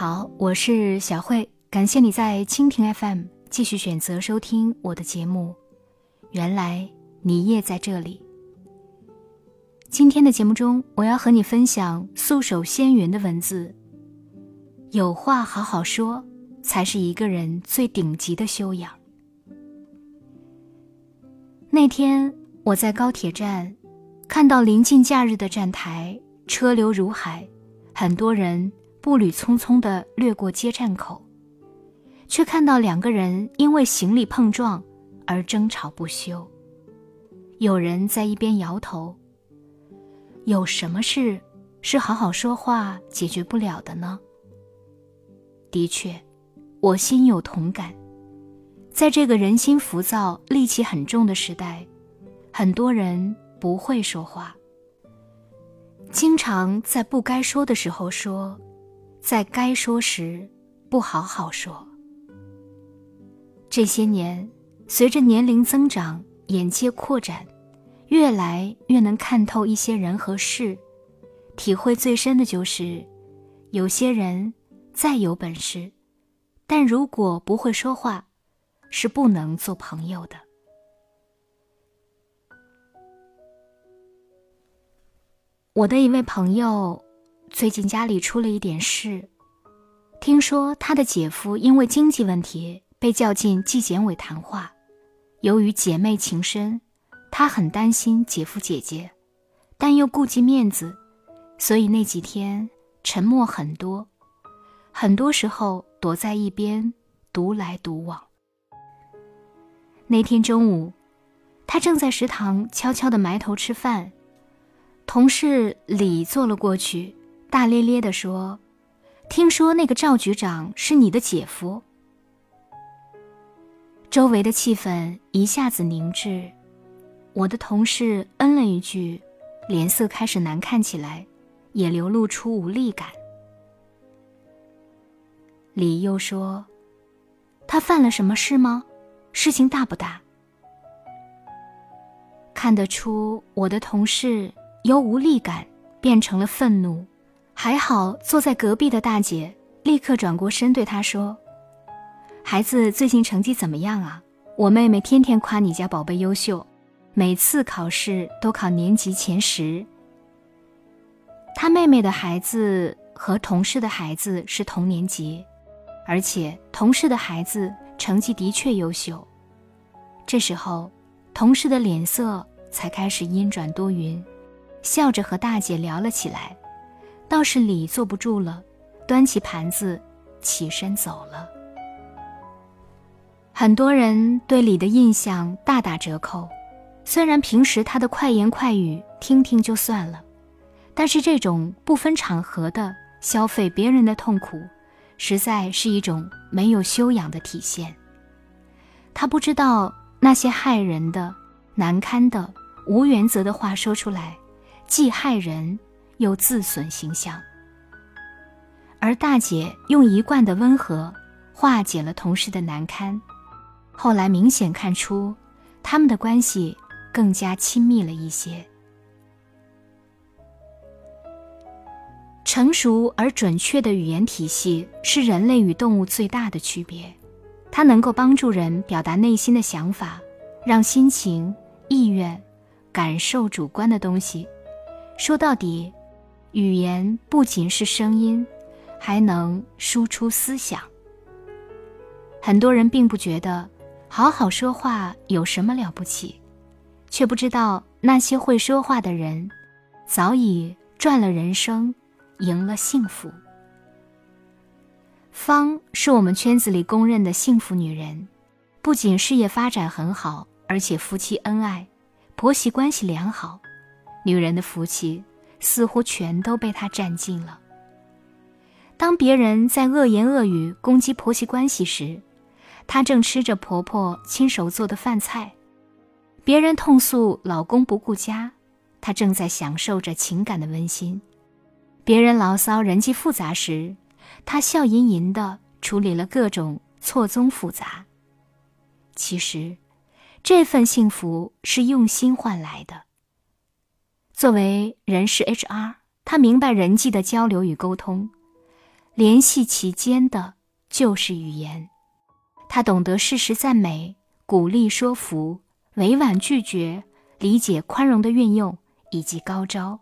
好，我是小慧，感谢你在蜻蜓 FM 继续选择收听我的节目。原来你也在这里。今天的节目中，我要和你分享素手仙云的文字。有话好好说，才是一个人最顶级的修养。那天我在高铁站，看到临近假日的站台车流如海，很多人。步履匆匆地掠过接站口，却看到两个人因为行李碰撞而争吵不休。有人在一边摇头：“有什么事是好好说话解决不了的呢？”的确，我心有同感。在这个人心浮躁、戾气很重的时代，很多人不会说话，经常在不该说的时候说。在该说时，不好好说。这些年，随着年龄增长，眼界扩展，越来越能看透一些人和事。体会最深的就是，有些人再有本事，但如果不会说话，是不能做朋友的。我的一位朋友。最近家里出了一点事，听说他的姐夫因为经济问题被叫进纪检委谈话。由于姐妹情深，他很担心姐夫姐姐，但又顾及面子，所以那几天沉默很多，很多时候躲在一边独来独往。那天中午，他正在食堂悄悄地埋头吃饭，同事李坐了过去。大咧咧地说：“听说那个赵局长是你的姐夫。”周围的气氛一下子凝滞，我的同事嗯了一句，脸色开始难看起来，也流露出无力感。李又说：“他犯了什么事吗？事情大不大？”看得出我的同事由无力感变成了愤怒。还好，坐在隔壁的大姐立刻转过身对他说：“孩子最近成绩怎么样啊？我妹妹天天夸你家宝贝优秀，每次考试都考年级前十。他妹妹的孩子和同事的孩子是同年级，而且同事的孩子成绩的确优秀。这时候，同事的脸色才开始阴转多云，笑着和大姐聊了起来。”倒是李坐不住了，端起盘子，起身走了。很多人对李的印象大打折扣，虽然平时他的快言快语听听就算了，但是这种不分场合的消费别人的痛苦，实在是一种没有修养的体现。他不知道那些害人的、难堪的、无原则的话说出来，既害人。又自损形象，而大姐用一贯的温和化解了同事的难堪，后来明显看出他们的关系更加亲密了一些。成熟而准确的语言体系是人类与动物最大的区别，它能够帮助人表达内心的想法，让心情、意愿、感受主观的东西，说到底。语言不仅是声音，还能输出思想。很多人并不觉得好好说话有什么了不起，却不知道那些会说话的人，早已赚了人生，赢了幸福。方是我们圈子里公认的幸福女人，不仅事业发展很好，而且夫妻恩爱，婆媳关系良好。女人的福气。似乎全都被他占尽了。当别人在恶言恶语攻击婆媳关系时，她正吃着婆婆亲手做的饭菜；别人痛诉老公不顾家，她正在享受着情感的温馨；别人牢骚人际复杂时，她笑吟吟地处理了各种错综复杂。其实，这份幸福是用心换来的。作为人事 HR，他明白人际的交流与沟通，联系其间的就是语言。他懂得适时赞美、鼓励、说服、委婉拒绝、理解、宽容的运用以及高招。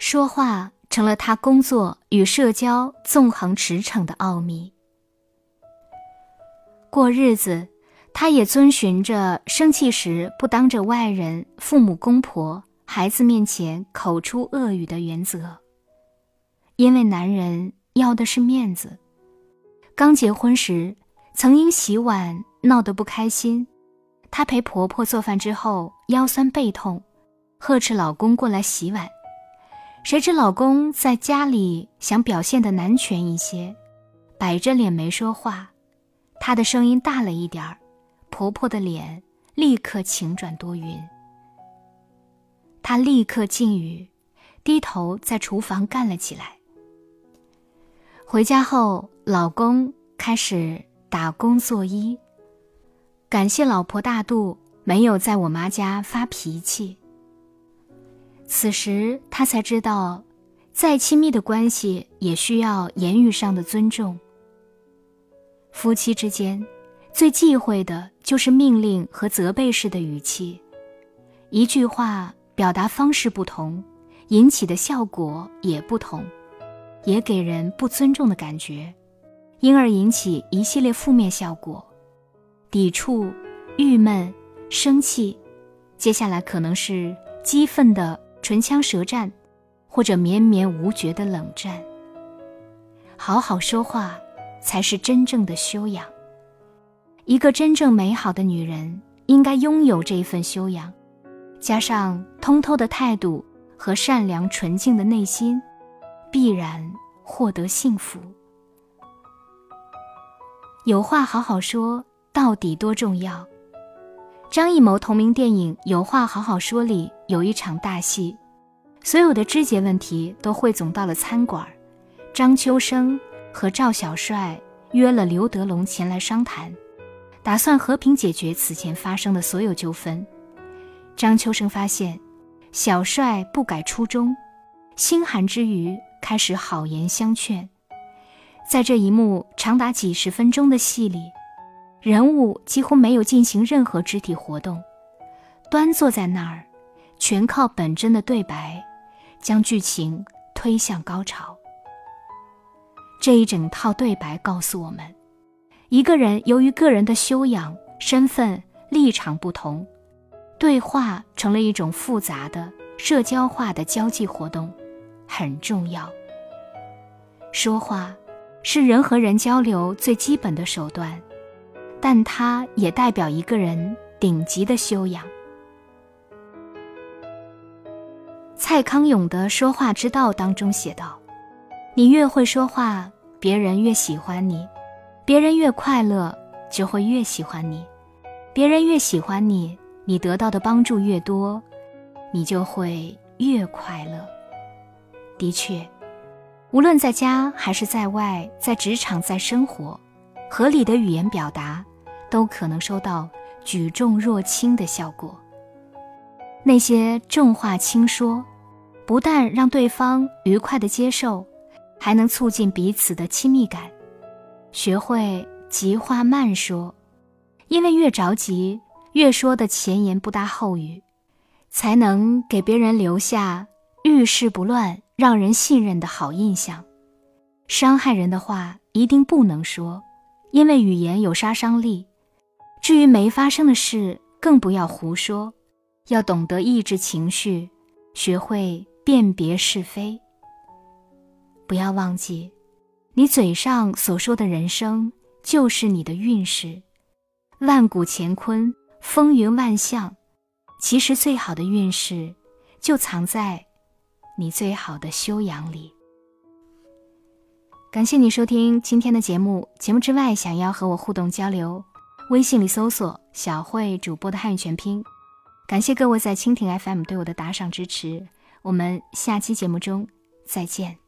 说话成了他工作与社交纵横驰骋的奥秘。过日子，他也遵循着生气时不当着外人、父母、公婆、孩子面前口出恶语的原则。因为男人要的是面子。刚结婚时。曾因洗碗闹得不开心，她陪婆婆做饭之后腰酸背痛，呵斥老公过来洗碗。谁知老公在家里想表现的男权一些，摆着脸没说话。她的声音大了一点儿，婆婆的脸立刻晴转多云。她立刻禁语，低头在厨房干了起来。回家后，老公开始。打工作揖，感谢老婆大度，没有在我妈家发脾气。此时他才知道，再亲密的关系也需要言语上的尊重。夫妻之间，最忌讳的就是命令和责备式的语气，一句话表达方式不同，引起的效果也不同，也给人不尊重的感觉。因而引起一系列负面效果，抵触、郁闷、生气，接下来可能是激愤的唇枪舌战，或者绵绵无绝的冷战。好好说话，才是真正的修养。一个真正美好的女人，应该拥有这一份修养，加上通透的态度和善良纯净的内心，必然获得幸福。有话好好说，到底多重要？张艺谋同名电影《有话好好说》里有一场大戏，所有的枝节问题都汇总到了餐馆。张秋生和赵小帅约了刘德龙前来商谈，打算和平解决此前发生的所有纠纷。张秋生发现小帅不改初衷，心寒之余开始好言相劝。在这一幕长达几十分钟的戏里，人物几乎没有进行任何肢体活动，端坐在那儿，全靠本真的对白，将剧情推向高潮。这一整套对白告诉我们，一个人由于个人的修养、身份、立场不同，对话成了一种复杂的社交化的交际活动，很重要。说话。是人和人交流最基本的手段，但它也代表一个人顶级的修养。蔡康永的说话之道当中写道：“你越会说话，别人越喜欢你；别人越快乐，就会越喜欢你；别人越喜欢你，你得到的帮助越多，你就会越快乐。”的确。无论在家还是在外，在职场、在生活，合理的语言表达都可能收到举重若轻的效果。那些重话轻说，不但让对方愉快的接受，还能促进彼此的亲密感。学会急话慢说，因为越着急，越说的前言不搭后语，才能给别人留下遇事不乱。让人信任的好印象，伤害人的话一定不能说，因为语言有杀伤力。至于没发生的事，更不要胡说，要懂得抑制情绪，学会辨别是非。不要忘记，你嘴上所说的人生就是你的运势，万古乾坤，风云万象。其实最好的运势，就藏在。你最好的修养里。感谢你收听今天的节目。节目之外，想要和我互动交流，微信里搜索“小慧主播”的汉语全拼。感谢各位在蜻蜓 FM 对我的打赏支持。我们下期节目中再见。